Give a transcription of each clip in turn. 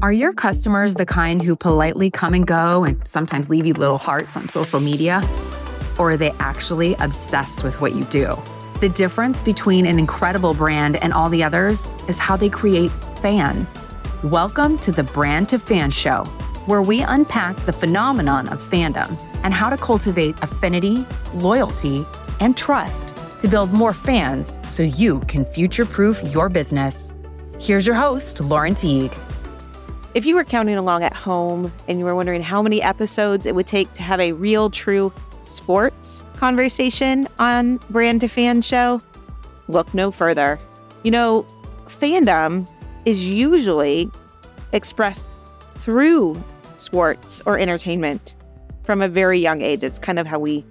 Are your customers the kind who politely come and go and sometimes leave you little hearts on social media? Or are they actually obsessed with what you do? The difference between an incredible brand and all the others is how they create fans. Welcome to the Brand to Fan Show, where we unpack the phenomenon of fandom and how to cultivate affinity, loyalty, and trust to build more fans so you can future proof your business. Here's your host, Lauren Teague. If you were counting along at home and you were wondering how many episodes it would take to have a real, true sports conversation on Brand to Fan Show, look no further. You know, fandom is usually expressed through sports or entertainment from a very young age. It's kind of how we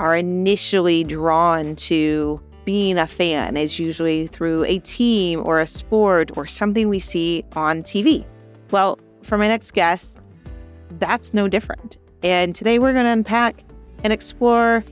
are initially drawn to being a fan is usually through a team or a sport or something we see on TV. Well, for my next guest, that's no different. And today we're going to unpack and explore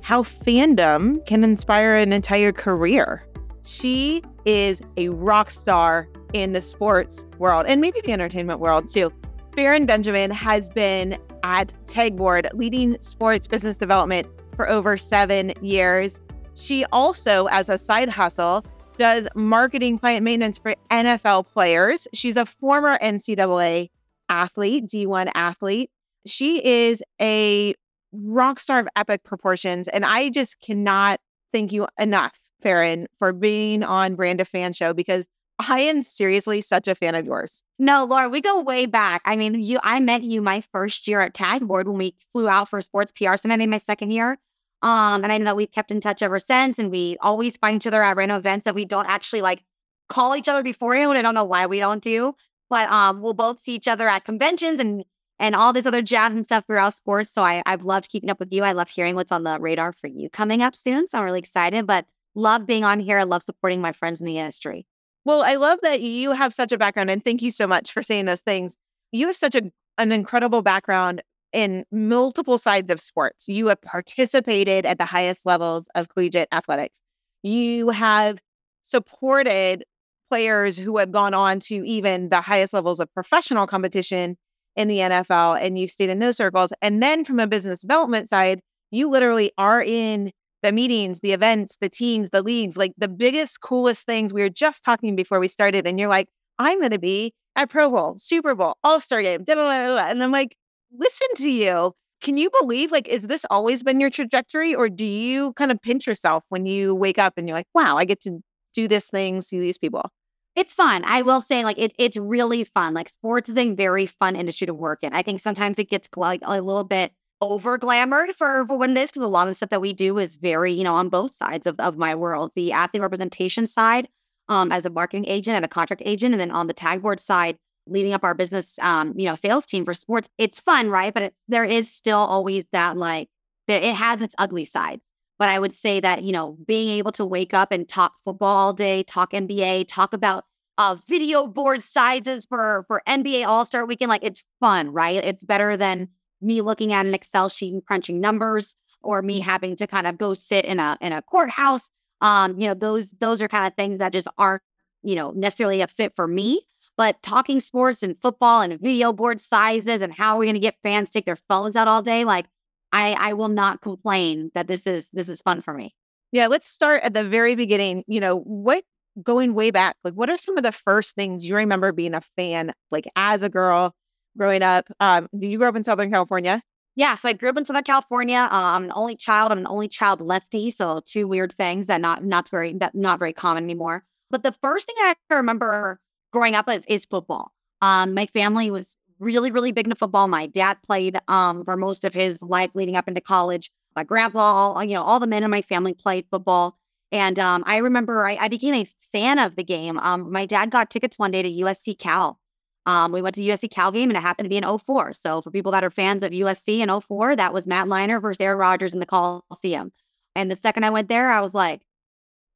how fandom can inspire an entire career. She is a rock star in the sports world and maybe the entertainment world too. Farren Benjamin has been at Tagboard leading sports business development for over seven years. She also, as a side hustle, does marketing client maintenance for NFL players. She's a former NCAA athlete, D1 athlete. She is a rock star of epic proportions. And I just cannot thank you enough, Farren, for being on Brand of Fan Show because I am seriously such a fan of yours. No, Laura, we go way back. I mean, you I met you my first year at Tagboard when we flew out for sports PR summit in my second year. Um, and I know that we've kept in touch ever since, and we always find each other at random events that we don't actually like call each other beforehand. I don't know why we don't do, but um, we'll both see each other at conventions and and all this other jazz and stuff throughout sports. So I I've loved keeping up with you. I love hearing what's on the radar for you coming up soon. So I'm really excited, but love being on here. I love supporting my friends in the industry. Well, I love that you have such a background, and thank you so much for saying those things. You have such a an incredible background in multiple sides of sports. You have participated at the highest levels of collegiate athletics. You have supported players who have gone on to even the highest levels of professional competition in the NFL, and you've stayed in those circles. And then from a business development side, you literally are in the meetings, the events, the teams, the leagues, like the biggest, coolest things. We were just talking before we started, and you're like, I'm going to be at Pro Bowl, Super Bowl, All Star game, da, da, da, and I'm like, listen to you. Can you believe, like, is this always been your trajectory? Or do you kind of pinch yourself when you wake up and you're like, wow, I get to do this thing, see these people? It's fun. I will say, like, it, it's really fun. Like, sports is a very fun industry to work in. I think sometimes it gets like a little bit over glamored for, for what it is because a lot of the stuff that we do is very, you know, on both sides of, of my world. The athlete representation side, um, as a marketing agent and a contract agent, and then on the Tagboard side, leading up our business, um, you know, sales team for sports. It's fun, right? But it's there is still always that like that it has its ugly sides. But I would say that you know, being able to wake up and talk football all day, talk NBA, talk about uh, video board sizes for for NBA All Star Weekend, like it's fun, right? It's better than me looking at an Excel sheet and crunching numbers, or me having to kind of go sit in a in a courthouse. Um, you know, those those are kind of things that just aren't you know necessarily a fit for me. But talking sports and football and video board sizes and how are we're going to get fans take their phones out all day, like I, I will not complain that this is this is fun for me. Yeah, let's start at the very beginning. You know, what going way back, like what are some of the first things you remember being a fan, like as a girl growing up? Um, did you grow up in Southern California? Yeah, so I grew up in Southern California. Uh, I'm an only child. I'm an only child lefty, so two weird things that not not very that not very common anymore. But the first thing I remember growing up is, is football. Um, my family was really, really big into football. My dad played um, for most of his life leading up into college. My grandpa, all, you know, all the men in my family played football. And um, I remember I, I, became a fan of the game. Um, my dad got tickets one day to USC Cal. Um, we went to the USC Cal game and it happened to be in 04. So for people that are fans of USC in 04, that was Matt Leinart versus Aaron Rodgers in the Coliseum. And the second I went there, I was like,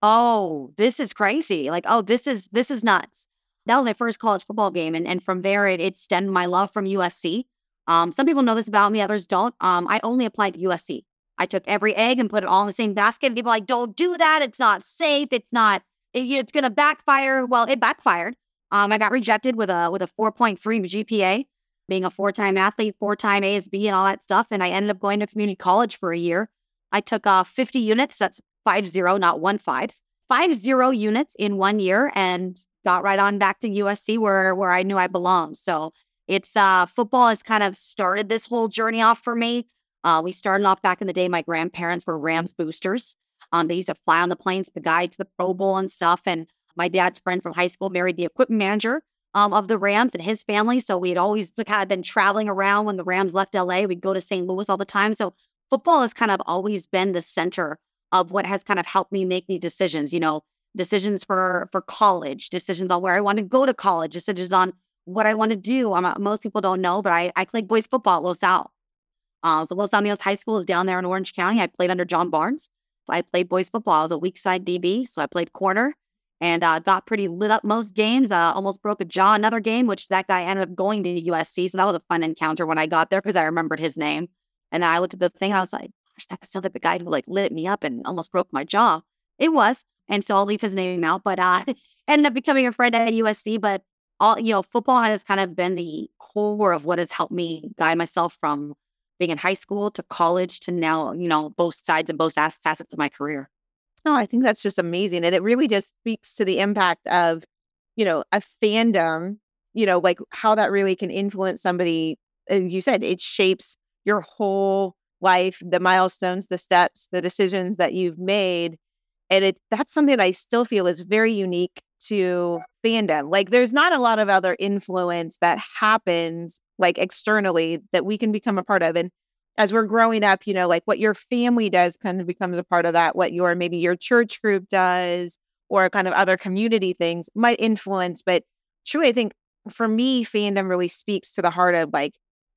oh, this is crazy. Like, oh, this is this is nuts that was my first college football game. And, and from there, it, it stemmed my love from USC. Um, some people know this about me, others don't. Um, I only applied to USC. I took every egg and put it all in the same basket. And people like, don't do that. It's not safe. It's not, it, it's going to backfire. Well, it backfired. Um, I got rejected with a with a 4.3 GPA, being a four-time athlete, four-time ASB, and all that stuff. And I ended up going to community college for a year. I took uh, 50 units. That's five zero, not one five. Five zero units in one year, and got right on back to USC where where I knew I belonged. So it's uh, football has kind of started this whole journey off for me. Uh, we started off back in the day. My grandparents were Rams boosters. Um, they used to fly on the planes the guy to the Pro Bowl and stuff. And my dad's friend from high school married the equipment manager um, of the Rams and his family. So we had always kind of been traveling around when the Rams left LA. We'd go to St. Louis all the time. So football has kind of always been the center of what has kind of helped me make these decisions. You know, decisions for for college, decisions on where I want to go to college, decisions on what I want to do. I'm, most people don't know, but I, I played boys football at Los Al. Uh, so Los Alamitos High School is down there in Orange County. I played under John Barnes. I played boys football. I was a weak side DB, so I played corner and uh, got pretty lit up most games. Uh, almost broke a jaw another game, which that guy ended up going to USC. So that was a fun encounter when I got there because I remembered his name. And then I looked at the thing and I was like, gosh, that sounds like the guy who like lit me up and almost broke my jaw. It was. And so I'll leave his name out, but uh, ended up becoming a friend at USC. But all, you know, football has kind of been the core of what has helped me guide myself from being in high school to college to now, you know, both sides and both facets of my career. No, I think that's just amazing. And it really just speaks to the impact of, you know, a fandom, you know, like how that really can influence somebody. And you said it shapes your whole life, the milestones, the steps, the decisions that you've made. And it that's something that I still feel is very unique to fandom. Like there's not a lot of other influence that happens like externally that we can become a part of. And as we're growing up, you know, like what your family does kind of becomes a part of that. What your maybe your church group does or kind of other community things might influence. But truly, I think for me, fandom really speaks to the heart of like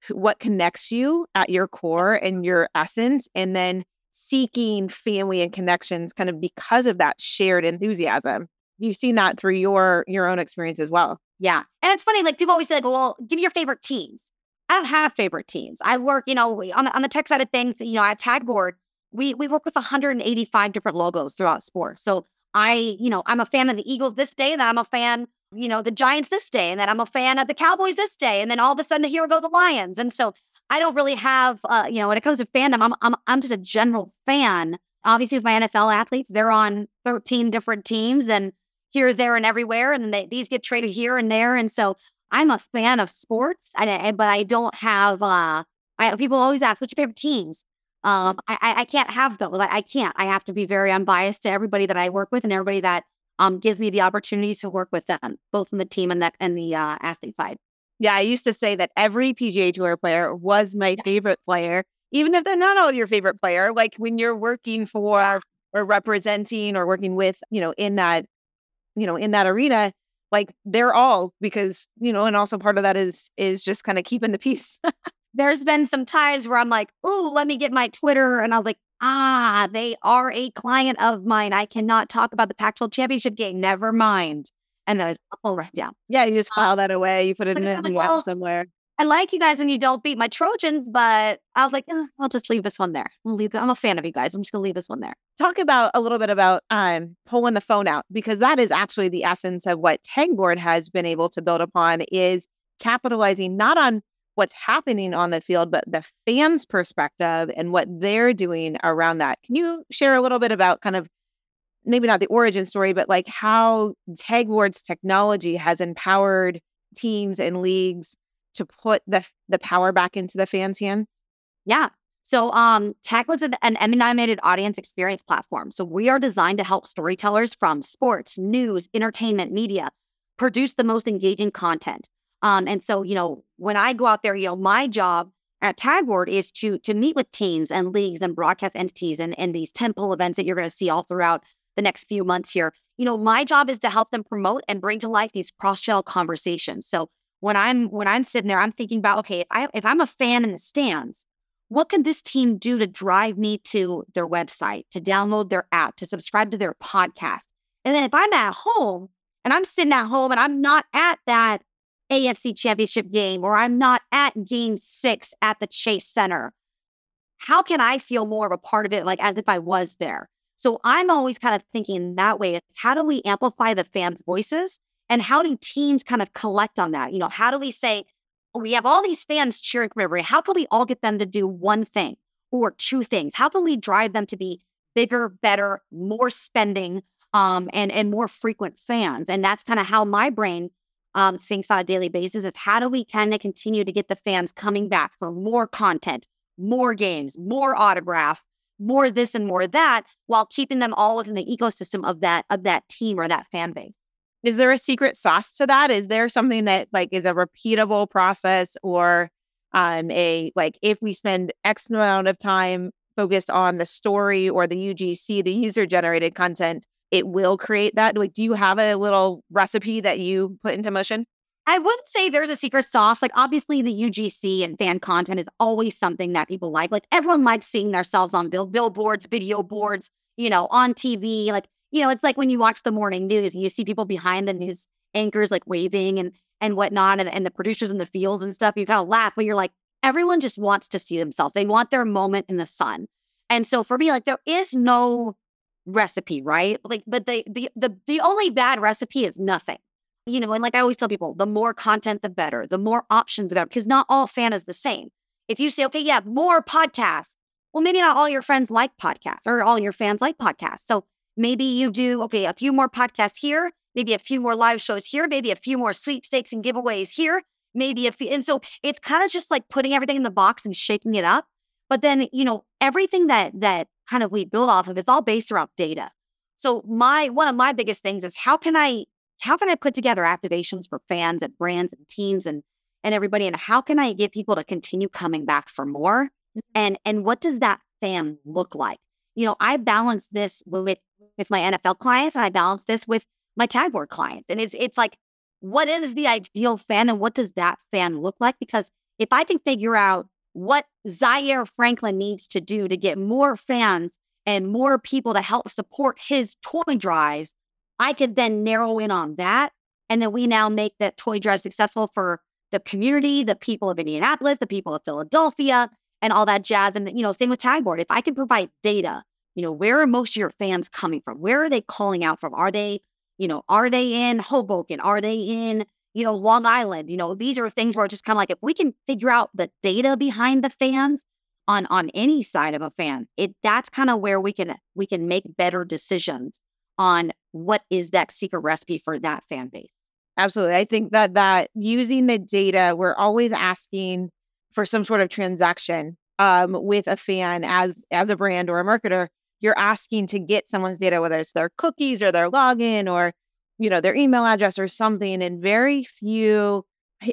what connects you at your core and your essence. And then seeking family and connections kind of because of that shared enthusiasm. You've seen that through your your own experience as well. Yeah. And it's funny, like people always say, like, well, give me your favorite teams. I don't have favorite teams. I work, you know, on the, on the tech side of things, you know, at Tagboard, we we work with 185 different logos throughout sports. So I, you know, I'm a fan of the Eagles this day, and then I'm a fan, you know, the Giants this day, and then I'm a fan of the Cowboys this day, and then all of a sudden here go the Lions. And so I don't really have, uh, you know, when it comes to fandom, I'm I'm I'm just a general fan. Obviously, with my NFL athletes, they're on 13 different teams and here, there, and everywhere, and then they, these get traded here and there, and so I'm a fan of sports, and, but I don't have. Uh, I, people always ask, "What's your favorite teams?" Um, I, I can't have those. I, I can't. I have to be very unbiased to everybody that I work with and everybody that um gives me the opportunity to work with them, both in the team and that and the uh, athlete side. Yeah, I used to say that every PGA Tour player was my favorite player, even if they're not all your favorite player. Like when you're working for or representing or working with, you know, in that, you know, in that arena, like they're all because you know and also part of that is is just kind of keeping the peace. There's been some times where i'm like oh let me get my twitter and i was like ah they are a client of mine. I cannot talk about the pac 12 championship game. Never mind and then it's all right down yeah you just file that away you put it in a like, well, somewhere I like you guys when you don't beat my Trojans, but I was like, eh, I'll just leave this one there. I'll leave. I'm a fan of you guys. I'm just gonna leave this one there. Talk about a little bit about um, pulling the phone out because that is actually the essence of what Tagboard has been able to build upon is capitalizing not on what's happening on the field, but the fans' perspective and what they're doing around that. Can you share a little bit about kind of maybe not the origin story, but like how Tagboard's technology has empowered teams and leagues to put the the power back into the fans' hands? Yeah. So um Tagboard's an, an Emmy-nominated audience experience platform. So we are designed to help storytellers from sports, news, entertainment, media produce the most engaging content. Um, and so, you know, when I go out there, you know, my job at Tagboard is to to meet with teams and leagues and broadcast entities and, and these tentpole events that you're going to see all throughout the next few months here. You know, my job is to help them promote and bring to life these cross-channel conversations. So when I'm when I'm sitting there, I'm thinking about okay, if I if I'm a fan in the stands, what can this team do to drive me to their website, to download their app, to subscribe to their podcast? And then if I'm at home and I'm sitting at home and I'm not at that AFC championship game or I'm not at game six at the Chase Center, how can I feel more of a part of it, like as if I was there? So I'm always kind of thinking that way. How do we amplify the fans' voices And how do teams kind of collect on that? You know, how do we say, we have all these fans cheering for everybody. How can we all get them to do one thing or two things? How can we drive them to be bigger, better, more spending, um, and and more frequent fans? And that's kind of how my brain um, thinks on a daily basis. Is how do we kind of continue to get the fans coming back for more content, more games, more autographs, more this and more that, while keeping them all within the ecosystem of that of that team or that fan base. Is there a secret sauce to that? Is there something that like is a repeatable process or um a like if we spend X amount of time focused on the story or the UGC, the user generated content, it will create that? Like, do you have a little recipe that you put into motion? I wouldn't say there's a secret sauce. Like, obviously, the UGC and fan content is always something that people like. Like, everyone likes seeing themselves on bill- billboards, video boards, you know, on TV. Like, you know, it's like when you watch the morning news and you see people behind the news anchors like waving and and whatnot, and, and the producers in the fields and stuff. You kind of laugh, but you're like, everyone just wants to see themselves. They want their moment in the sun. And so for me, like, there is no recipe, right? Like, but the the the the only bad recipe is nothing. You know, and like I always tell people, the more content, the better. The more options, the better. Because not all fan is the same. If you say, okay, yeah, more podcasts, well, maybe not all your friends like podcasts or all your fans like podcasts. So Maybe you do, okay, a few more podcasts here, maybe a few more live shows here, maybe a few more sweepstakes and giveaways here, maybe a few. And so it's kind of just like putting everything in the box and shaking it up. But then, you know, everything that that kind of we build off of is all based around data. So my one of my biggest things is how can I how can I put together activations for fans and brands and teams and and everybody and how can I get people to continue coming back for more? Mm-hmm. And and what does that fan look like? You know, I balance this with with my NFL clients and I balance this with my Tagboard clients. And it's it's like, what is the ideal fan and what does that fan look like? Because if I can figure out what Zaire Franklin needs to do to get more fans and more people to help support his toy drives, I could then narrow in on that. And then we now make that toy drive successful for the community, the people of Indianapolis, the people of Philadelphia, and all that jazz. And, you know, same with Tagboard. If I can provide data you know, where are most of your fans coming from? Where are they calling out from? Are they, you know, are they in Hoboken? Are they in, you know, Long Island? You know, these are things where it's just kind of like if we can figure out the data behind the fans on on any side of a fan, it that's kind of where we can we can make better decisions on what is that secret recipe for that fan base. Absolutely. I think that that using the data, we're always asking for some sort of transaction um, with a fan as as a brand or a marketer you're asking to get someone's data, whether it's their cookies or their login or, you know, their email address or something. And very few,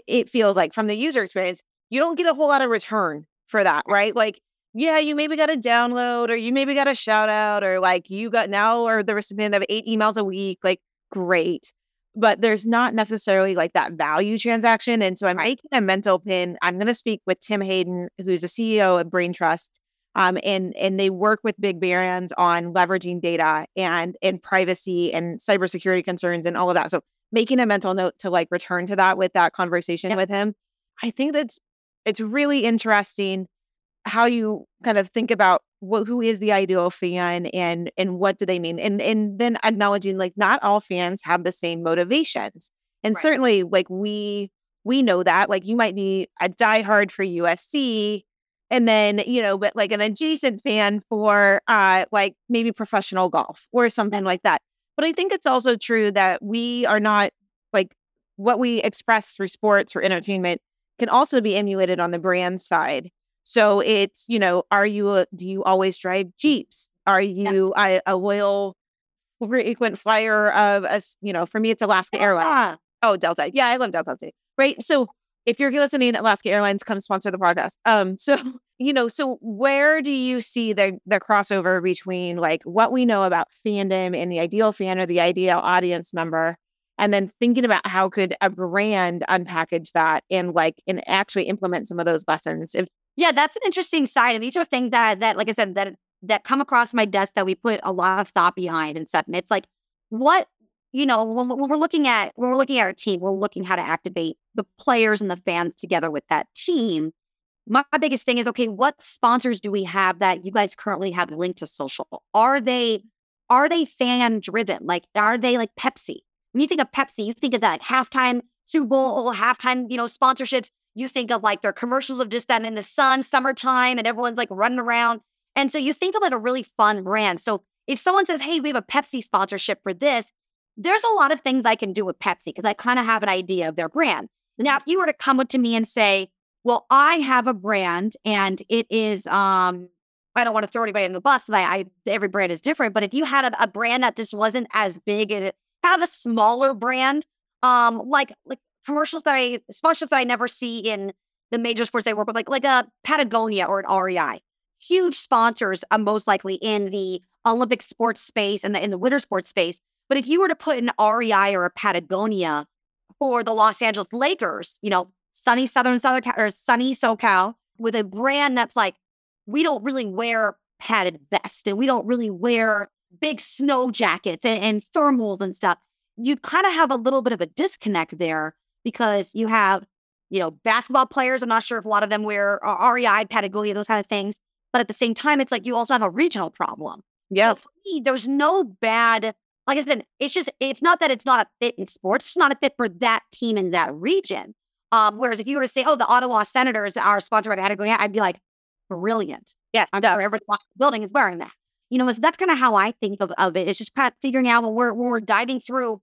it feels like from the user experience, you don't get a whole lot of return for that, right? Like, yeah, you maybe got a download or you maybe got a shout out or like you got now or the recipient of eight emails a week. Like, great. But there's not necessarily like that value transaction. And so I'm making a mental pin. I'm going to speak with Tim Hayden, who's the CEO of Braintrust um, and and they work with big brands on leveraging data and and privacy and cybersecurity concerns and all of that. So making a mental note to like return to that with that conversation with him. I think that's it's really interesting how you kind of think about what who is the ideal fan and and what do they mean? And and then acknowledging like not all fans have the same motivations. And right. certainly like we we know that like you might be a diehard for USC and then you know but like an adjacent fan for uh like maybe professional golf or something like that. But i think it's also true that we are not like what we express through sports or entertainment can also be emulated on the brand side so it's you know are you a, do you always drive jeeps are you yeah. a, a loyal frequent flyer of us you know for me it's alaska airlines oh delta yeah i love delta too right so if you're listening, Alaska Airlines, come sponsor the podcast. Um, so you know, so where do you see the the crossover between like what we know about fandom and the ideal fan or the ideal audience member, and then thinking about how could a brand unpackage that and like and actually implement some of those lessons? If yeah, that's an interesting side, and these are things that that like I said that that come across my desk that we put a lot of thought behind and stuff. And it's like, what you know, when, when we're looking at when we're looking at our team, we're looking how to activate the players and the fans together with that team. My biggest thing is okay, what sponsors do we have that you guys currently have linked to social? Are they are they fan driven? Like are they like Pepsi? when you think of Pepsi, you think of that halftime Super Bowl, halftime, you know, sponsorships. You think of like their commercials of just them in the sun, summertime, and everyone's like running around. And so you think of like a really fun brand. So if someone says, hey, we have a Pepsi sponsorship for this, there's a lot of things I can do with Pepsi because I kind of have an idea of their brand. Now, if you were to come up to me and say, well, I have a brand and it is, um, I don't want to throw anybody in the bus because I, I, every brand is different. But if you had a, a brand that just wasn't as big and have a smaller brand, um, like like commercials that I sponsorships that I never see in the major sports I work with, like like a Patagonia or an REI, huge sponsors, uh, most likely in the Olympic sports space and the in the winter sports space. But if you were to put an REI or a Patagonia for the Los Angeles Lakers, you know, sunny Southern Southern or sunny SoCal with a brand that's like, we don't really wear padded vests and we don't really wear big snow jackets and, and thermals and stuff. You kind of have a little bit of a disconnect there because you have, you know, basketball players. I'm not sure if a lot of them wear uh, REI, Patagonia, those kind of things. But at the same time, it's like you also have a regional problem. Yeah. So there's no bad, like I said, it's just, it's not that it's not a fit in sports. It's not a fit for that team in that region. Um, whereas if you were to say, oh, the Ottawa Senators are sponsored by Patagonia, I'd be like, brilliant. Yeah. I'm sure every building is wearing that. You know, so that's kind of how I think of, of it. It's just kind of figuring out when we're, when we're diving through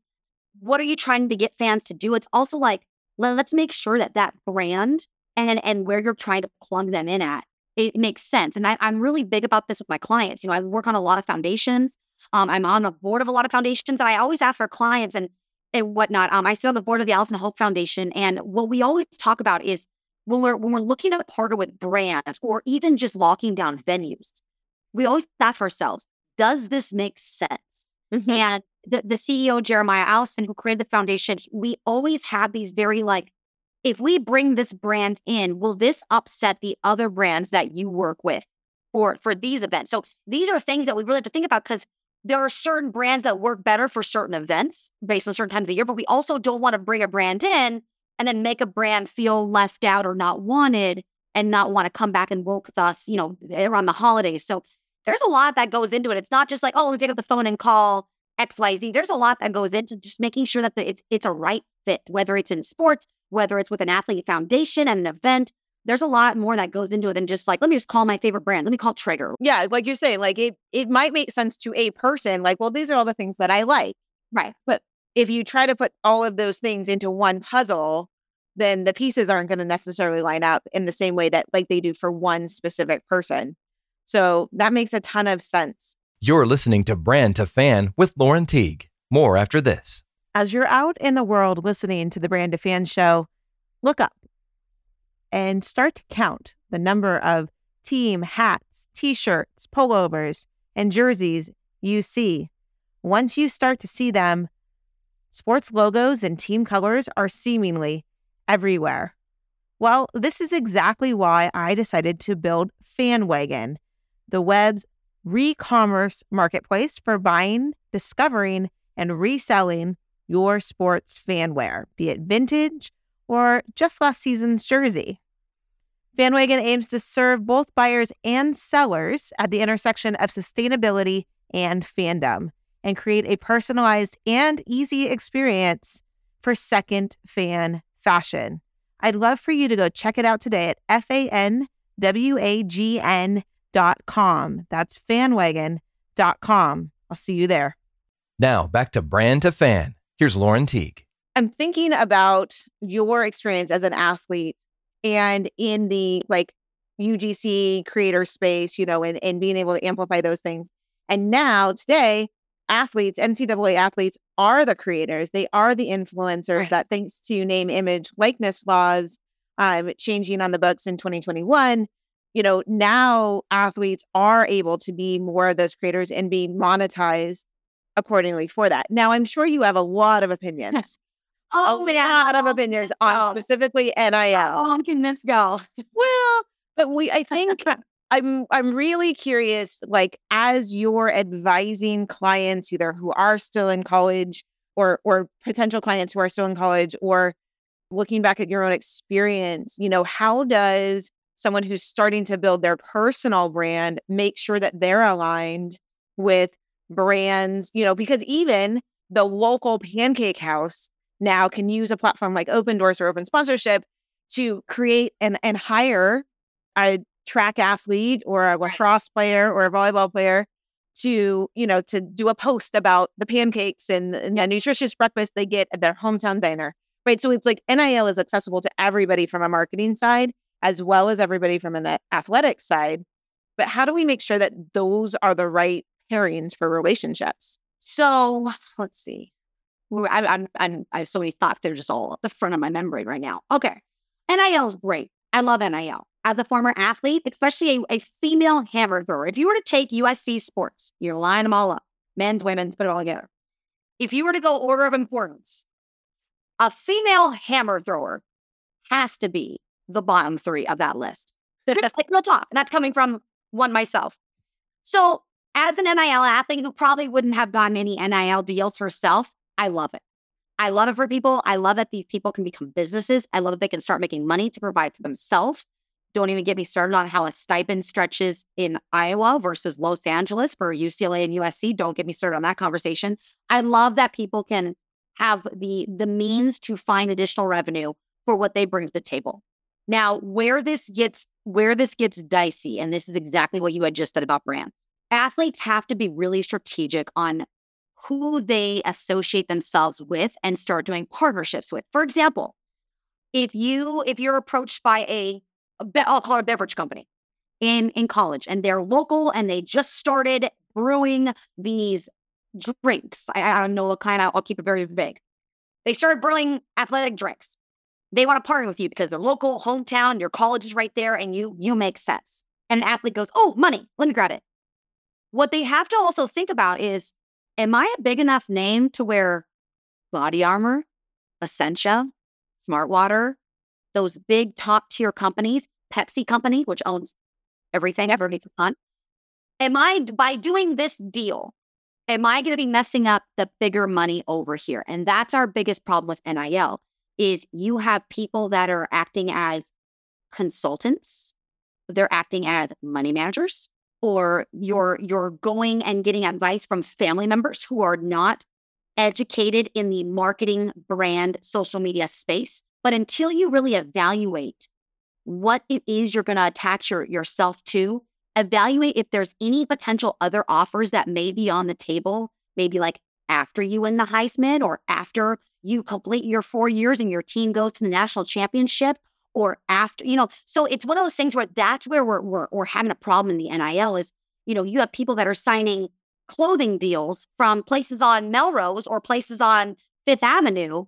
what are you trying to get fans to do? It's also like, let's make sure that that brand and, and where you're trying to plug them in at, it makes sense. And I, I'm really big about this with my clients. You know, I work on a lot of foundations. Um, I'm on the board of a lot of foundations, and I always ask for clients and and whatnot. Um, I sit on the board of the Allison Hope Foundation, and what we always talk about is when we're when we're looking to partner with brands or even just locking down venues, we always ask ourselves, does this make sense? Mm-hmm. And the, the CEO, Jeremiah Allison, who created the foundation, we always have these very like, if we bring this brand in, will this upset the other brands that you work with for, for these events? So these are things that we really have to think about because there are certain brands that work better for certain events based on certain times of the year, but we also don't want to bring a brand in and then make a brand feel left out or not wanted and not want to come back and work with us, you know, around the holidays. So there's a lot that goes into it. It's not just like, oh, let me pick up the phone and call XYZ. There's a lot that goes into just making sure that the, it's, it's a right fit, whether it's in sports, whether it's with an athlete foundation and an event. There's a lot more that goes into it than just like, let me just call my favorite brand. Let me call Trigger. Yeah, like you're saying, like it it might make sense to a person, like, well, these are all the things that I like. Right. But if you try to put all of those things into one puzzle, then the pieces aren't going to necessarily line up in the same way that like they do for one specific person. So that makes a ton of sense. You're listening to Brand to Fan with Lauren Teague. More after this. As you're out in the world listening to the Brand to Fan show, look up and start to count the number of team hats, t shirts, pullovers, and jerseys you see. Once you start to see them, sports logos and team colors are seemingly everywhere. Well, this is exactly why I decided to build FanWagon the web's re-commerce marketplace for buying, discovering, and reselling your sports fanwear, be it vintage or just last season's jersey. FanWagon aims to serve both buyers and sellers at the intersection of sustainability and fandom and create a personalized and easy experience for second fan fashion. I'd love for you to go check it out today at F A N W A G N fanwagon.com. That's fanwagon.com. I'll see you there. Now back to brand to fan. Here's Lauren Teague. I'm thinking about your experience as an athlete and in the like UGC creator space, you know, and, and being able to amplify those things. And now today, athletes, NCAA athletes are the creators. They are the influencers right. that thanks to name, image, likeness laws um, changing on the books in 2021, you know, now athletes are able to be more of those creators and be monetized accordingly for that. Now, I'm sure you have a lot of opinions. Oh, a lot of opinions on specifically NIL. How long can this go? well, but we, I think I'm, I'm really curious, like, as you're advising clients, either who are still in college or, or potential clients who are still in college or looking back at your own experience, you know, how does someone who's starting to build their personal brand make sure that they're aligned with brands, you know, because even the local pancake house now can use a platform like Opendorse or Open Sponsorship to create and, and hire a track athlete or a lacrosse player or a volleyball player to, you know, to do a post about the pancakes and, and the nutritious breakfast they get at their hometown diner. Right. So it's like NIL is accessible to everybody from a marketing side as well as everybody from an athletic side. But how do we make sure that those are the right pairings for relationships? So let's see. I, I'm, I'm, I have so many thoughts. They're just all at the front of my memory right now. Okay. NIL is great. I love NIL. As a former athlete, especially a, a female hammer thrower, if you were to take USC sports, you're lining them all up men's, women's, put it all together. If you were to go order of importance, a female hammer thrower has to be the bottom three of that list. talk. And that's coming from one myself. So as an NIL athlete who probably wouldn't have gotten any NIL deals herself, I love it. I love it for people. I love that these people can become businesses. I love that they can start making money to provide for themselves. Don't even get me started on how a stipend stretches in Iowa versus Los Angeles for UCLA and USC. Don't get me started on that conversation. I love that people can have the the means to find additional revenue for what they bring to the table. Now, where this gets where this gets dicey, and this is exactly what you had just said about brands. Athletes have to be really strategic on who they associate themselves with and start doing partnerships with. For example, if you if you're approached by a, I'll call it a beverage company in in college and they're local and they just started brewing these drinks. I, I don't know what kind. I'll keep it very vague. They started brewing athletic drinks. They want to partner with you because they're local, hometown, your college is right there, and you you make sense. And an athlete goes, "Oh, money, let me grab it." What they have to also think about is, am I a big enough name to wear BodyArmor, Essentia, Smartwater, those big top tier companies, Pepsi company, which owns everything ever makes a fun. Am I by doing this deal? Am I going to be messing up the bigger money over here? And that's our biggest problem with NIL is you have people that are acting as consultants, they're acting as money managers, or you're you're going and getting advice from family members who are not educated in the marketing brand social media space. But until you really evaluate what it is you're going to attach your, yourself to, evaluate if there's any potential other offers that may be on the table, maybe like after you win the Heisman or after you complete your four years and your team goes to the national championship or after, you know, so it's one of those things where that's where we're, we're, we're having a problem in the NIL is, you know, you have people that are signing clothing deals from places on Melrose or places on Fifth Avenue,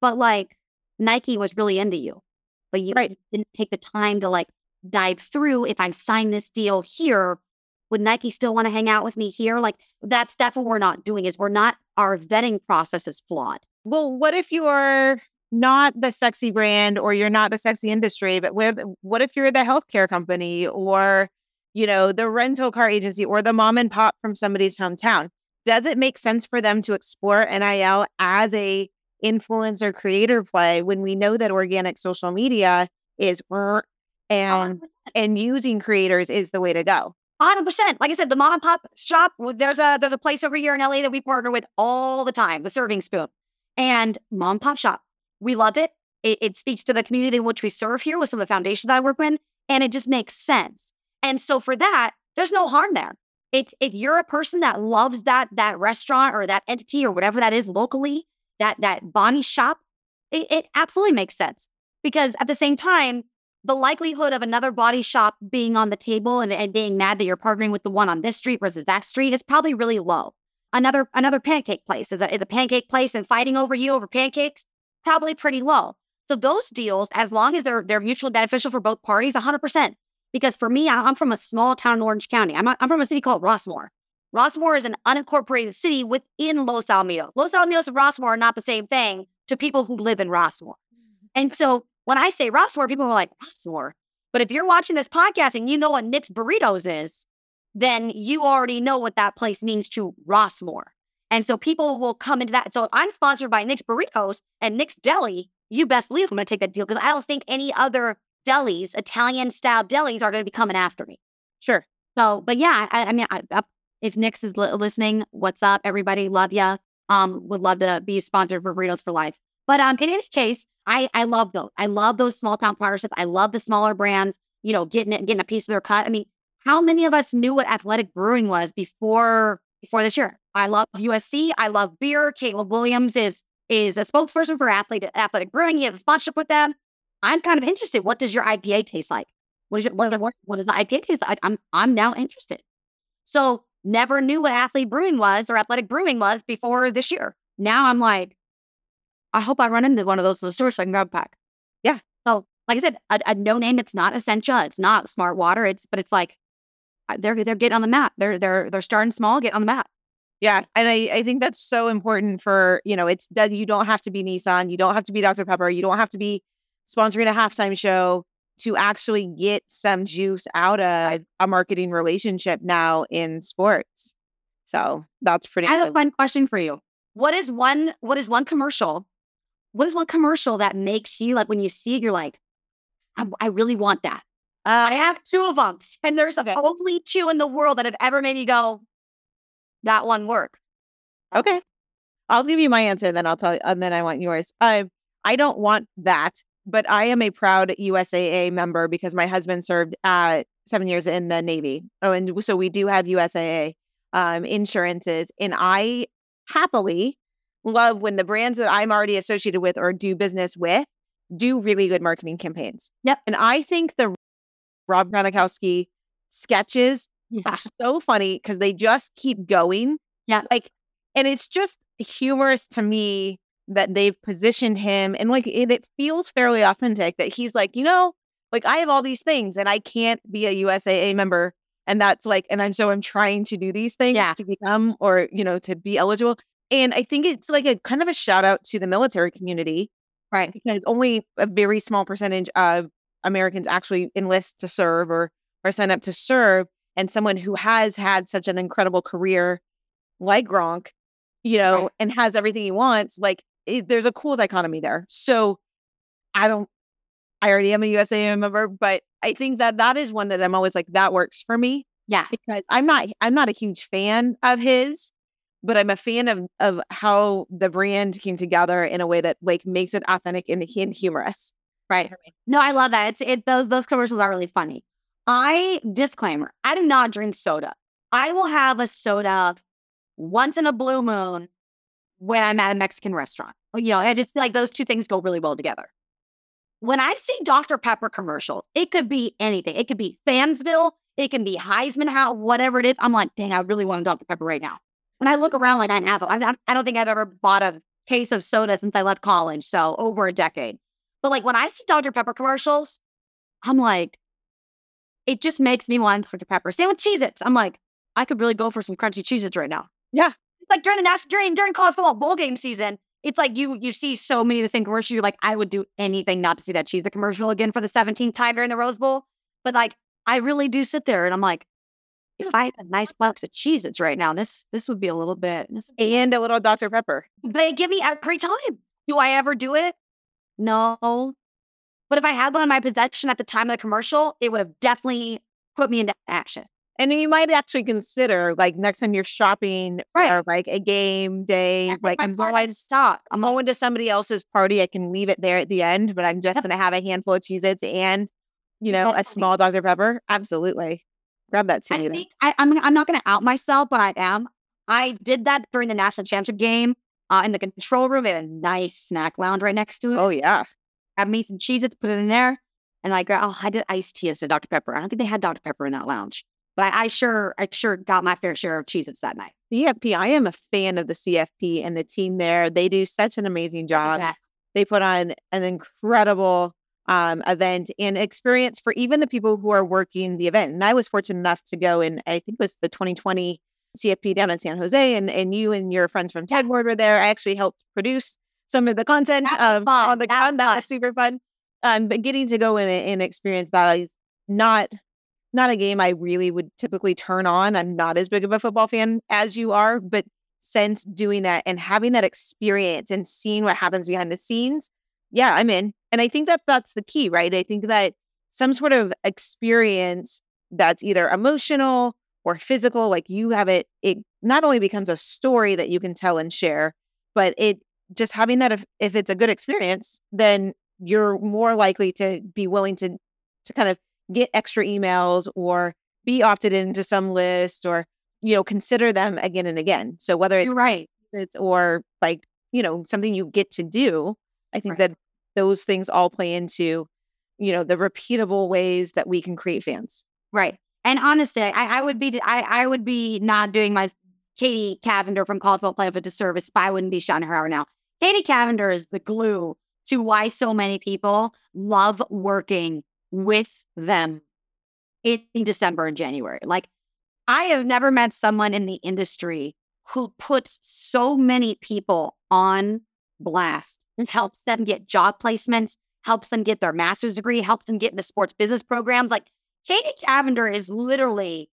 but like Nike was really into you, but you right. didn't take the time to like dive through. If I sign this deal here, would Nike still want to hang out with me here? Like that's that's what we're not doing is we're not our vetting process is flawed. Well, what if you're not the sexy brand or you're not the sexy industry, but with, what if you're the healthcare company or you know the rental car agency or the mom and pop from somebody's hometown? Does it make sense for them to explore NIL as a influencer creator play when we know that organic social media is and and using creators is the way to go? Hundred percent. Like I said, the mom and pop shop. There's a there's a place over here in LA that we partner with all the time, the Serving Spoon, and mom pop shop. We love it. it. It speaks to the community in which we serve here with some of the foundations that I work with, and it just makes sense. And so for that, there's no harm there. It's if you're a person that loves that that restaurant or that entity or whatever that is locally, that that Bonnie shop, it, it absolutely makes sense because at the same time, the likelihood of another body shop being on the table and, and being mad that you're partnering with the one on this street versus that street is probably really low. Another another pancake place is a, is a pancake place and fighting over you over pancakes probably pretty low. So those deals, as long as they're they're mutually beneficial for both parties, 100%. Because for me, I'm from a small town in Orange County. I'm, I'm from a city called Rossmoor Rossmoor is an unincorporated city within Los Alamitos. Los Alamitos and Rossmoor are not the same thing to people who live in Rossmoor And so when I say Rossmoor people are like, Rossmoor But if you're watching this podcast and you know what Nick's Burritos is, then you already know what that place means to Rossmoor. And so people will come into that. So if I'm sponsored by Nick's Burritos and Nick's Deli, you best believe I'm going to take that deal because I don't think any other delis, Italian style delis, are going to be coming after me. Sure. So, but yeah, I, I mean, I, if Nick's is li- listening, what's up, everybody? Love ya. Um, would love to be sponsored for Burritos for Life. But um, in any case, I I love those. I love those small town partnerships. I love the smaller brands. You know, getting it, getting a piece of their cut. I mean, how many of us knew what athletic brewing was before before this year? I love USC. I love beer. Caleb Williams is is a spokesperson for athlete athletic brewing. He has a sponsorship with them. I'm kind of interested. What does your IPA taste like? What is? What, what, what does the IPA taste like? I'm I'm now interested. So never knew what athlete brewing was or athletic brewing was before this year. Now I'm like, I hope I run into one of those in the store so I can grab a pack. Yeah. So like I said, a, a no name. It's not Essentia. It's not Smart Water. It's but it's like they're they're getting on the map. They're they're they're starting small, get on the map. Yeah, and I, I think that's so important for you know it's that you don't have to be Nissan, you don't have to be Dr Pepper, you don't have to be sponsoring a halftime show to actually get some juice out of a marketing relationship now in sports. So that's pretty. I have a fun question for you. What is one? What is one commercial? What is one commercial that makes you like when you see it, you're like, I, I really want that. Uh, I have two of them, and there's okay. only two in the world that have ever made me go, that one work. Okay, I'll give you my answer, and then I'll tell you, and then I want yours. I I don't want that but I am a proud USAA member because my husband served uh, seven years in the Navy. Oh, and so we do have USAA um, insurances. And I happily love when the brands that I'm already associated with or do business with do really good marketing campaigns. Yep. And I think the Rob Gronkowski sketches yeah. are so funny because they just keep going. Yeah. Like, and it's just humorous to me that they've positioned him and like it, it feels fairly authentic that he's like, you know, like I have all these things and I can't be a USAA member. And that's like, and I'm so I'm trying to do these things yeah. to become or, you know, to be eligible. And I think it's like a kind of a shout out to the military community. Right. Because only a very small percentage of Americans actually enlist to serve or or sign up to serve. And someone who has had such an incredible career like Gronk, you know, right. and has everything he wants, like it, there's a cool dichotomy there. So I don't, I already am a USAA member, but I think that that is one that I'm always like, that works for me. Yeah. Because I'm not, I'm not a huge fan of his, but I'm a fan of, of how the brand came together in a way that like makes it authentic and, and humorous. Right. No, I love that. It's it those those commercials are really funny. I disclaimer, I do not drink soda. I will have a soda once in a blue moon when I'm at a Mexican restaurant. You know, I just like those two things go really well together. When I see Dr. Pepper commercials, it could be anything. It could be Fansville, it can be Heisman House, whatever it is. I'm like, dang, I really want a Dr. Pepper right now. When I look around like I have, I don't think I've ever bought a case of soda since I left college. So over a decade. But like when I see Dr. Pepper commercials, I'm like, it just makes me want Dr. Pepper. Same with Cheez Its. I'm like, I could really go for some crunchy Cheez Its right now. Yeah It's like during the national during during college football bowl game season, it's like you you see so many of the same commercials. You're like, I would do anything not to see that cheese the commercial again for the 17th time during the Rose Bowl. But like, I really do sit there and I'm like, if I had a nice box of Cheez Its right now, this this would be a little bit and a little Dr. Pepper. They give me every time. Do I ever do it? No. But if I had one in my possession at the time of the commercial, it would have definitely put me into action. And you might actually consider like next time you're shopping right. or like a game day, like I'm going to stop. I'm going to somebody else's party. I can leave it there at the end, but I'm just yep. going to have a handful of Cheez Its and, you know, That's a small Dr. Pepper. Absolutely. Grab that too. I think I, am I'm, I'm not going to out myself, but I am. I did that during the national championship game uh, in the control room. They had a nice snack lounge right next to it. Oh, yeah. Have me some Cheez Its, put it in there. And I grabbed, oh, I did iced tea instead of Dr. Pepper. I don't think they had Dr. Pepper in that lounge. But I, I sure, I sure got my fair share of Cheez Its that night. CFP, I am a fan of the CFP and the team there. They do such an amazing job. Yes. They put on an incredible um, event and experience for even the people who are working the event. And I was fortunate enough to go in, I think it was the 2020 CFP down in San Jose, and, and you and your friends from Tagboard were there. I actually helped produce some of the content um, on the ground. That was super fun. Um, but getting to go in and experience that is not not a game I really would typically turn on. I'm not as big of a football fan as you are, but since doing that and having that experience and seeing what happens behind the scenes, yeah, I'm in. And I think that that's the key, right? I think that some sort of experience that's either emotional or physical, like you have it, it not only becomes a story that you can tell and share, but it just having that if, if it's a good experience, then you're more likely to be willing to to kind of get extra emails or be opted into some list or you know consider them again and again. So whether it's You're right. it's or like you know something you get to do, I think Right. that those things all play into you know the repeatable ways that we can create fans. Right. And honestly, I, I would be I, I would be not doing my Katie Cavender from College Football Playoff a disservice if I wouldn't be shouting her now. Katie Cavender is the glue to why so many people love working with them in December and January. Like I have never met someone in the industry who puts so many people on blast, and helps them get job placements, helps them get their master's degree, helps them get into sports business programs. Like Katie Cavender is literally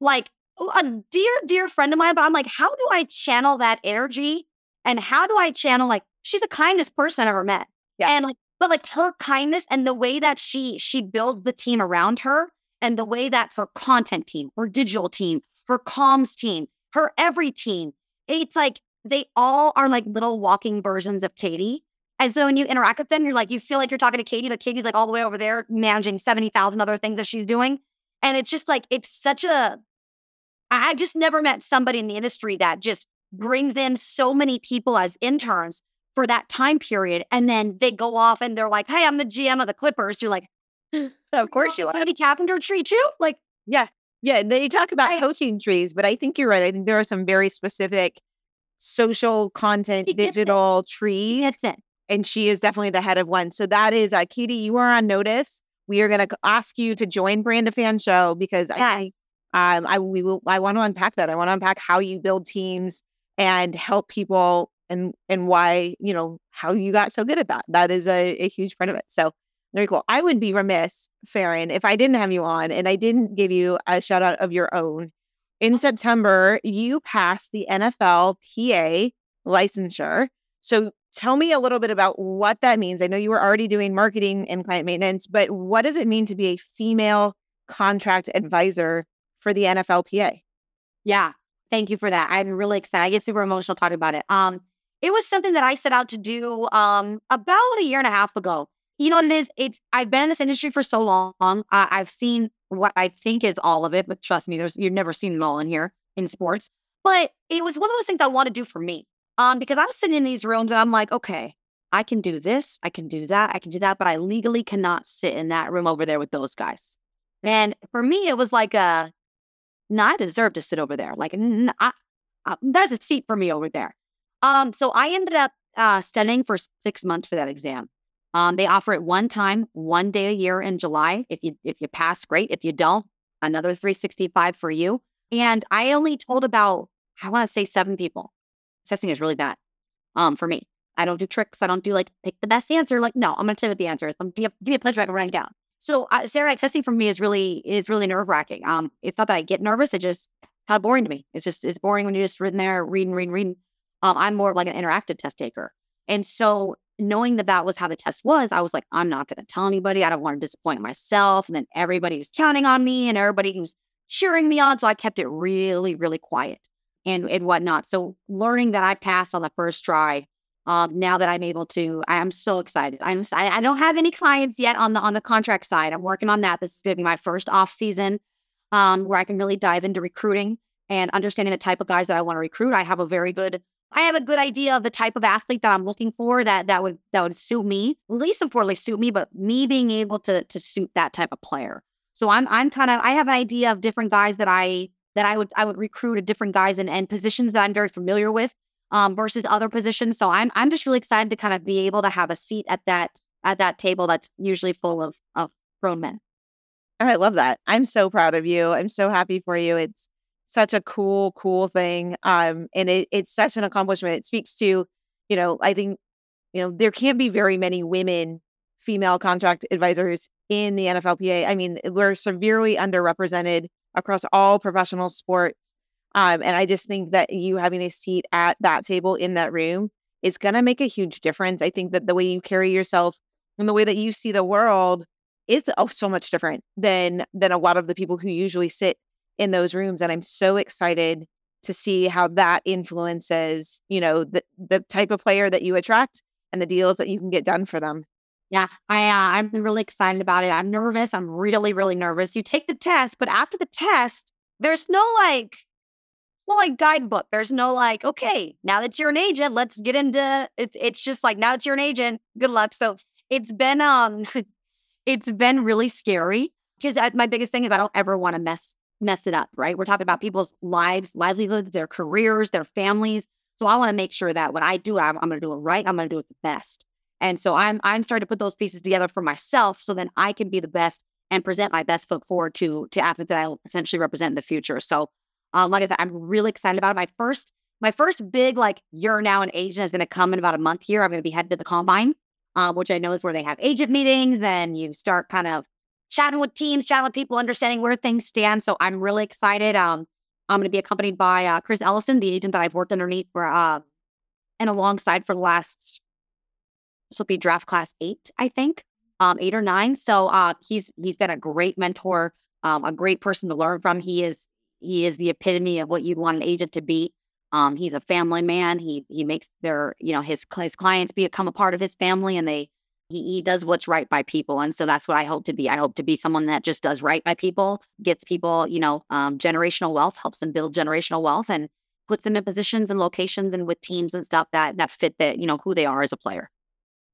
like a dear, dear friend of mine. But I'm like, how do I channel that energy? And how do I channel like she's the kindest person I ever met. Yeah. And like, but like her kindness and the way that she she builds the team around her and the way that her content team, her digital team, her comms team, her every team, it's like they all are like little walking versions of Katie. And so when you interact with them, you're like, you feel like you're talking to Katie, but Katie's like all the way over there managing 70,000 other things that she's doing. And it's just like, it's such a, I've just never met somebody in the industry that just brings in so many people as interns for that time period. And then they go off and they're like, hey, I'm the GM of the Clippers. You're like, Of course you are. Katie Cavender treat you? Like, Yeah. Yeah. They talk about I- coaching trees, but I think you're right. I think there are some very specific social content, gets it. digital trees, that's it. And she is definitely the head of one. So that is, uh, Katie, you are on notice. We are going to ask you to join Brand a Fan Show because I Yes. think um, I we will. I want to unpack that. I want to unpack how you build teams and help people, and and why you know how you got so good at that. That is a, a huge part of it. So very cool. I would be remiss, Farren, if I didn't have you on and I didn't give you a shout out of your own. In September, you passed the NFL PA licensure. So tell me a little bit about what that means. I know you were already doing marketing and client maintenance, but what does it mean to be a female contract advisor for the NFLPA? Yeah. Thank you for that. I'm really excited. I get super emotional talking about it. Um, it was something that I set out to do um about a year and a half ago. You know what it is? It's I've been in this industry for so long. I've seen what I think is all of it, but trust me, there's you've never seen it all in here in sports. But it was one of those things I want to do for me. Um, because I'm sitting in these rooms and I'm like, okay, I can do this, I can do that, I can do that, but I legally cannot sit in that room over there with those guys. And for me, it was like a no, I deserve to sit over there. Like, n- I, uh, there's a seat for me over there. Um, so I ended up uh, studying for six months for that exam. Um, they offer it one time, one day a year in July. If you if you pass, great. If you don't, another 365 for you. And I only told about I want to say seven people. Testing is really bad. Um, for me, I don't do tricks. I don't do like pick the best answer. Like, no, I'm gonna tell you what the answer is. I'm give, you a pledge I can write it down. So uh, Sarah accessing for me is really is really nerve wracking. Um, it's not that I get nervous; it just kind of boring to me. It's just it's boring when you're just sitting there reading, reading, reading. Um, I'm more of like an interactive test taker, and so knowing that that was how the test was, I was like, I'm not going to tell anybody. I don't want to disappoint myself. And then everybody was counting on me, and everybody was cheering me on. So I kept it really, really quiet and and whatnot. So learning that I passed on the first try um, now that I'm able to, I am so excited. I'm I don't have any clients yet on the on the contract side. I'm working on that. This is going to be my first off season um, where I can really dive into recruiting and understanding the type of guys that I want to recruit. I have a very good I have a good idea of the type of athlete that I'm looking for that that would that would suit me. Least importantly, suit me, but me being able to to suit that type of player. So I'm I'm kind of I have an idea of different guys that I that I would I would recruit at different guys and, and positions that I'm very familiar with um, versus other positions. So I'm I'm just really excited to kind of be able to have a seat at that at that table that's usually full of of grown men. I love that. I'm so proud of you. I'm so happy for you. It's such a cool, cool thing. Um, and it, it's such an accomplishment. It speaks to, you know, I think, you know, there can't be very many women, female contract advisors in the NFLPA. I mean, we're severely underrepresented across all professional sports. Um, and I just think that you having a seat at that table in that room is going to make a huge difference. I think that the way you carry yourself and the way that you see the world is oh, so much different than than a lot of the people who usually sit in those rooms. And I'm so excited to see how that influences, you know, the, the type of player that you attract and the deals that you can get done for them. Yeah, I uh, I'm really excited about it. I'm nervous. I'm really really nervous. You take the test, but after the test, there's no like well like guidebook. There's no like, okay, now that you're an agent, let's get into it's it's just like now that you're an agent, good luck. So it's been um it's been really scary because my biggest thing is I don't ever want to mess mess it up, right? We're talking about people's lives, livelihoods, their careers, their families. So I want to make sure that when I do I'm, I'm going to do it right. I'm going to do it the best. And so I'm I'm starting to put those pieces together for myself so then I can be the best and present my best foot forward to to athletes that I'll potentially represent in the future. So um, like I said, I'm really excited about it. My first my first big like you're now an agent is going to come in about a month here. I'm going to be headed to the combine, um, which I know is where they have agent meetings and you start kind of chatting with teams, chatting with people, understanding where things stand. So I'm really excited. Um, I'm going to be accompanied by uh, Chris Ellison, the agent that I've worked underneath for uh, and alongside for the last this will be draft class eight, I think, um, eight or nine. So uh, he's he's been a great mentor, um, a great person to learn from. He is he is the epitome of what you'd want an agent to be. Um, he's a family man. He he makes their you know his his clients become a part of his family, and they he, he does what's right by people. And so that's what I hope to be. I hope to be someone that just does right by people, gets people you know um, generational wealth, helps them build generational wealth, and puts them in positions and locations and with teams and stuff that that fit that you know who they are as a player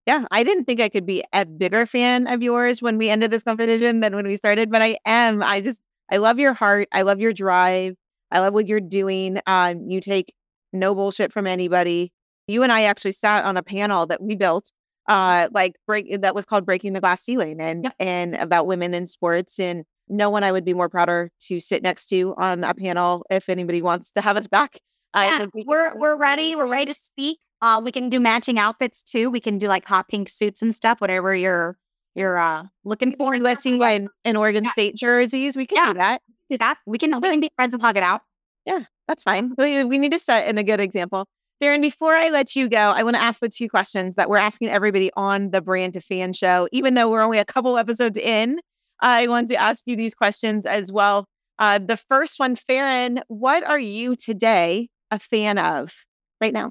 yeah, I didn't think I could be a bigger fan of yours when we ended this competition than when we started, but I am. I just, I love your heart. I love your drive. I love what you're doing. Um, you take no bullshit from anybody. You and I actually sat on a panel that we built, uh, like break that was called "Breaking the Glass Ceiling" and yeah. and about women in sports. And no one I would be more prouder to sit next to on a panel if anybody wants to have us back. Yeah, we're we're ready. We're ready to speak. Uh, we can do matching outfits too. We can do like hot pink suits and stuff, whatever you're you're uh looking for. Unless you in, in Oregon yeah. State jerseys, we can yeah. do that. Do that. We can we can be friends and hug it out. Yeah, that's fine. We, we need to set in a good example. Farren, before I let you go, I want to ask the two questions that we're asking everybody on the Brand to Fan show. Even though we're only a couple episodes in, I want to ask you these questions as well. Uh, the first one, Farren, what are you today a fan of right now?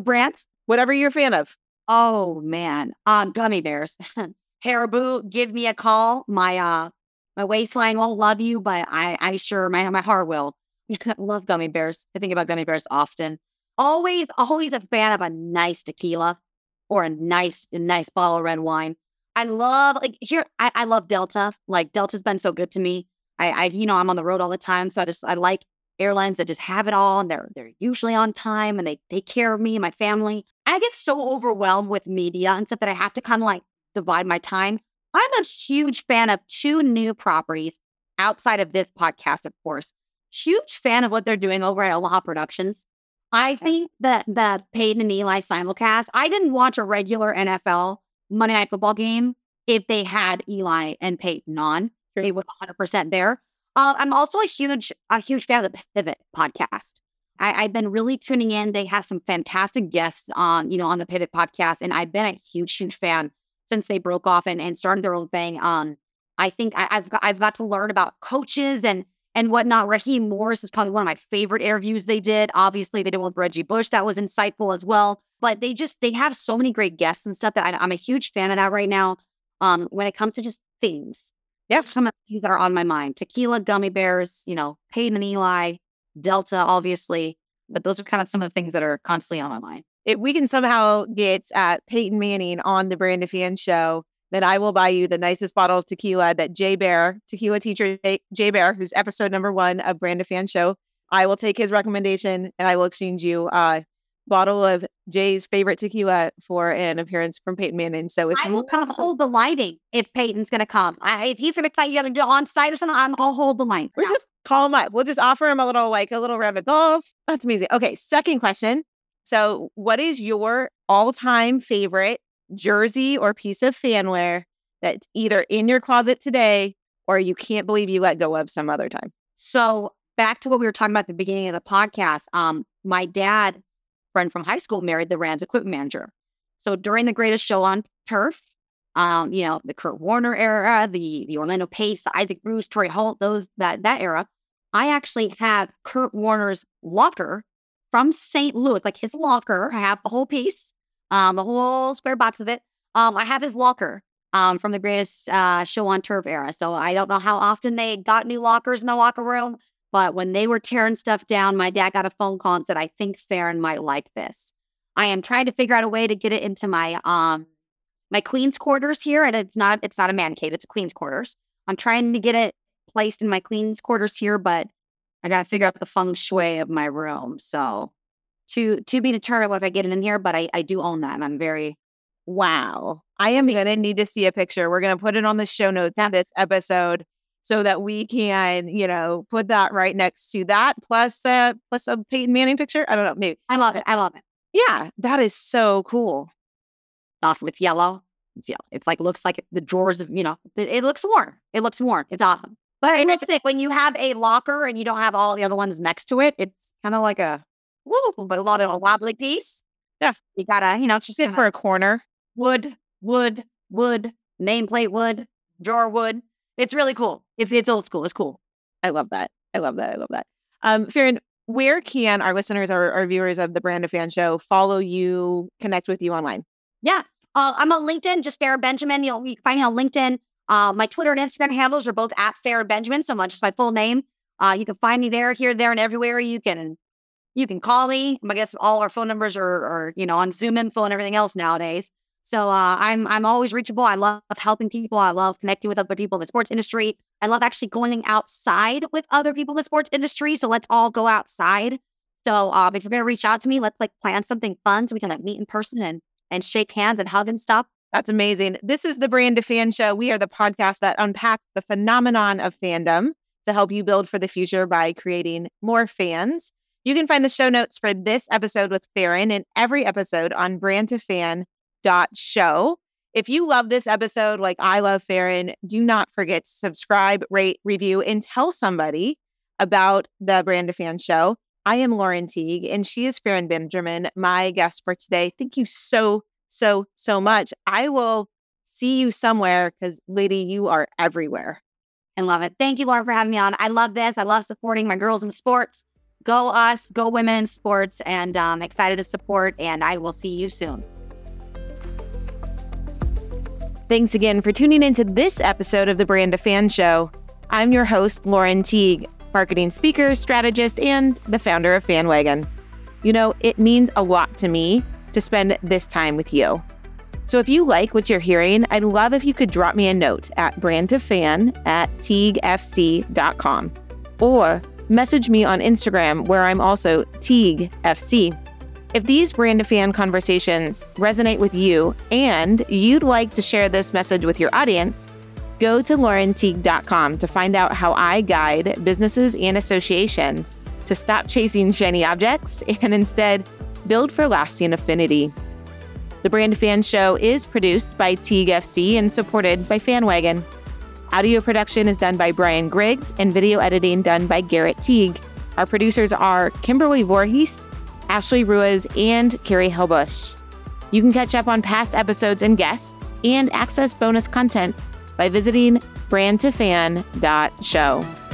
Brands, whatever you're a fan of. Oh man, um, gummy bears. Haribo, give me a call. My uh, my waistline won't love you, but I, I sure my my heart will. Love gummy bears. I think about gummy bears often. Always, always a fan of a nice tequila or a nice, a nice bottle of red wine. I love like here. I, I love Delta. Like Delta's been so good to me. I, I, you know, I'm on the road all the time, so I just I like airlines that just have it all and they're they're usually on time and they take care of me and my family. I get so overwhelmed with media and stuff that I have to kind of like divide my time. I'm a huge fan of two new properties outside of this podcast, of course. Huge fan of what they're doing over at Omaha Productions. I think that the Peyton and Eli simulcast, I didn't watch a regular NFL Monday Night Football game if they had Eli and Peyton on. It was 100% there. Uh, I'm also a huge, a huge fan of the Pivot podcast. I, have been really tuning in. They have some fantastic guests on, you know, on the Pivot podcast, and I've been a huge, huge fan since they broke off and, and started their own thing. Um, I think I, have got, I've got to learn about coaches and and whatnot. Raheem Morris is probably one of my favorite interviews they did. Obviously, they did one with Reggie Bush that was insightful as well. But they just they have so many great guests and stuff that I, I'm a huge fan of that right now. Um, when it comes to just themes, yeah, some of the things that are on my mind tequila, gummy bears, you know, Peyton and Eli, Delta, obviously. But those are kind of some of the things that are constantly on my mind. If we can somehow get uh, Peyton Manning on the Brand to Fan show, then I will buy you the nicest bottle of tequila that Jay Baer, tequila teacher Jay Baer, who's episode number one of Brand to Fan show. I will take his recommendation and I will exchange you uh, bottle of Jay's favorite tequila for an appearance from Peyton Manning. So if I will come hold the lighting if Peyton's going to come. I, if he's going to come, you do on site or something. I'm, I'll hold the line. We'll just call him up. We'll just offer him a little like a little round of golf. That's amazing. Okay, second question. So, what is your all-time favorite jersey or piece of fanwear that's either in your closet today or you can't believe you let go of some other time? So, back to what we were talking about at the beginning of the podcast. Um, my dad friend from high school married the Rams equipment manager. So during the greatest show on turf, um, you know, the Kurt Warner era, the the Orlando Pace, the Isaac Bruce, Torry Holt, those that that era, I actually have Kurt Warner's locker from St. Louis, like his locker. I have a whole piece, um, a whole square box of it. Um, I have his locker um, from the greatest uh, show on turf era. So I don't know how often they got new lockers in the locker room, but when they were tearing stuff down, my dad got a phone call and said, "I think Farren might like this." I am trying to figure out a way to get it into my um my queen's quarters here, and it's not it's not a man cave; it's a queen's quarters. I'm trying to get it placed in my queen's quarters here, but I got to figure out the feng shui of my room. So to to be determined what if I get it in here, but I I do own that, and I'm very wow. I am gonna need to see a picture. We're gonna put it on the show notes Yeah. of this episode so that we can, you know, put that right next to that plus uh plus a Peyton Manning picture. I don't know, maybe. I love it. I love it. Yeah, that is so cool. Awesome. It's yellow. It's yellow. It's like looks like the drawers of you know. It, it looks warm. It looks warm. It's awesome. But and that's the. When you have a locker and you don't have all the other ones next to it, it's kind of like a woo, but a lot of a wobbly piece. Yeah. you gotta you know just Sit for a corner. wood, wood, wood, nameplate wood, drawer wood. It's really cool. It's it's old school. It's cool. I love that. I love that. I love that. Um, Farren, where can our listeners or our viewers of the Brand of Fan Show follow you, connect with you online? Yeah. Uh, I'm on LinkedIn, just Farren Benjamin. You'll you can find me on LinkedIn. Uh, my Twitter and Instagram handles are both at Farren Benjamin, so much just my full name. Uh, you can find me there, here, there, and everywhere. You can you can call me. I guess all our phone numbers are, are you know on Zoom info and everything else nowadays. So uh, I'm I'm always reachable. I love helping people. I love connecting with other people in the sports industry. I love actually going outside with other people in the sports industry. So let's all go outside. So um, if you're gonna reach out to me, let's like plan something fun so we can like meet in person and and shake hands and hug and stuff. That's amazing. This is the Brand to Fan Show. We are the podcast that unpacks the phenomenon of fandom to help you build for the future by creating more fans. You can find the show notes for this episode with Farren and every episode on brandtofan.show. If you love this episode like I love Farren, do not forget to subscribe, rate, review, and tell somebody about the Brand of Fan Show. I am Lauren Teague, and she is Farren Benjamin, my guest for today. Thank you so, so, so much. I will see you somewhere because, lady, you are everywhere. and love it. Thank you, Lauren, for having me on. I love this. I love supporting my girls in sports. Go us, go women in sports, and um, excited to support. And I will see you soon. Thanks again for tuning into this episode of the Brand of Fan Show. I'm your host, Lauren Teague, marketing speaker, strategist, and the founder of FanWagon. You know, it means a lot to me to spend this time with you. So if you like what you're hearing, I'd love if you could drop me a note at brandtofan at teaguefc.com or message me on Instagram where I'm also teaguefc. If these brand of fan conversations resonate with you and you'd like to share this message with your audience, go to laurenteague.com to find out how I guide businesses and associations to stop chasing shiny objects and instead build for lasting affinity. The Brand Fan Show is produced by Teague FC and supported by FanWagon. Audio production is done by Brian Griggs and video editing done by Garrett Teague. Our producers are Kimberly Voorhees, Ashley Ruiz, and Carrie Helbush. You can catch up on past episodes and guests and access bonus content by visiting brandtofan.show.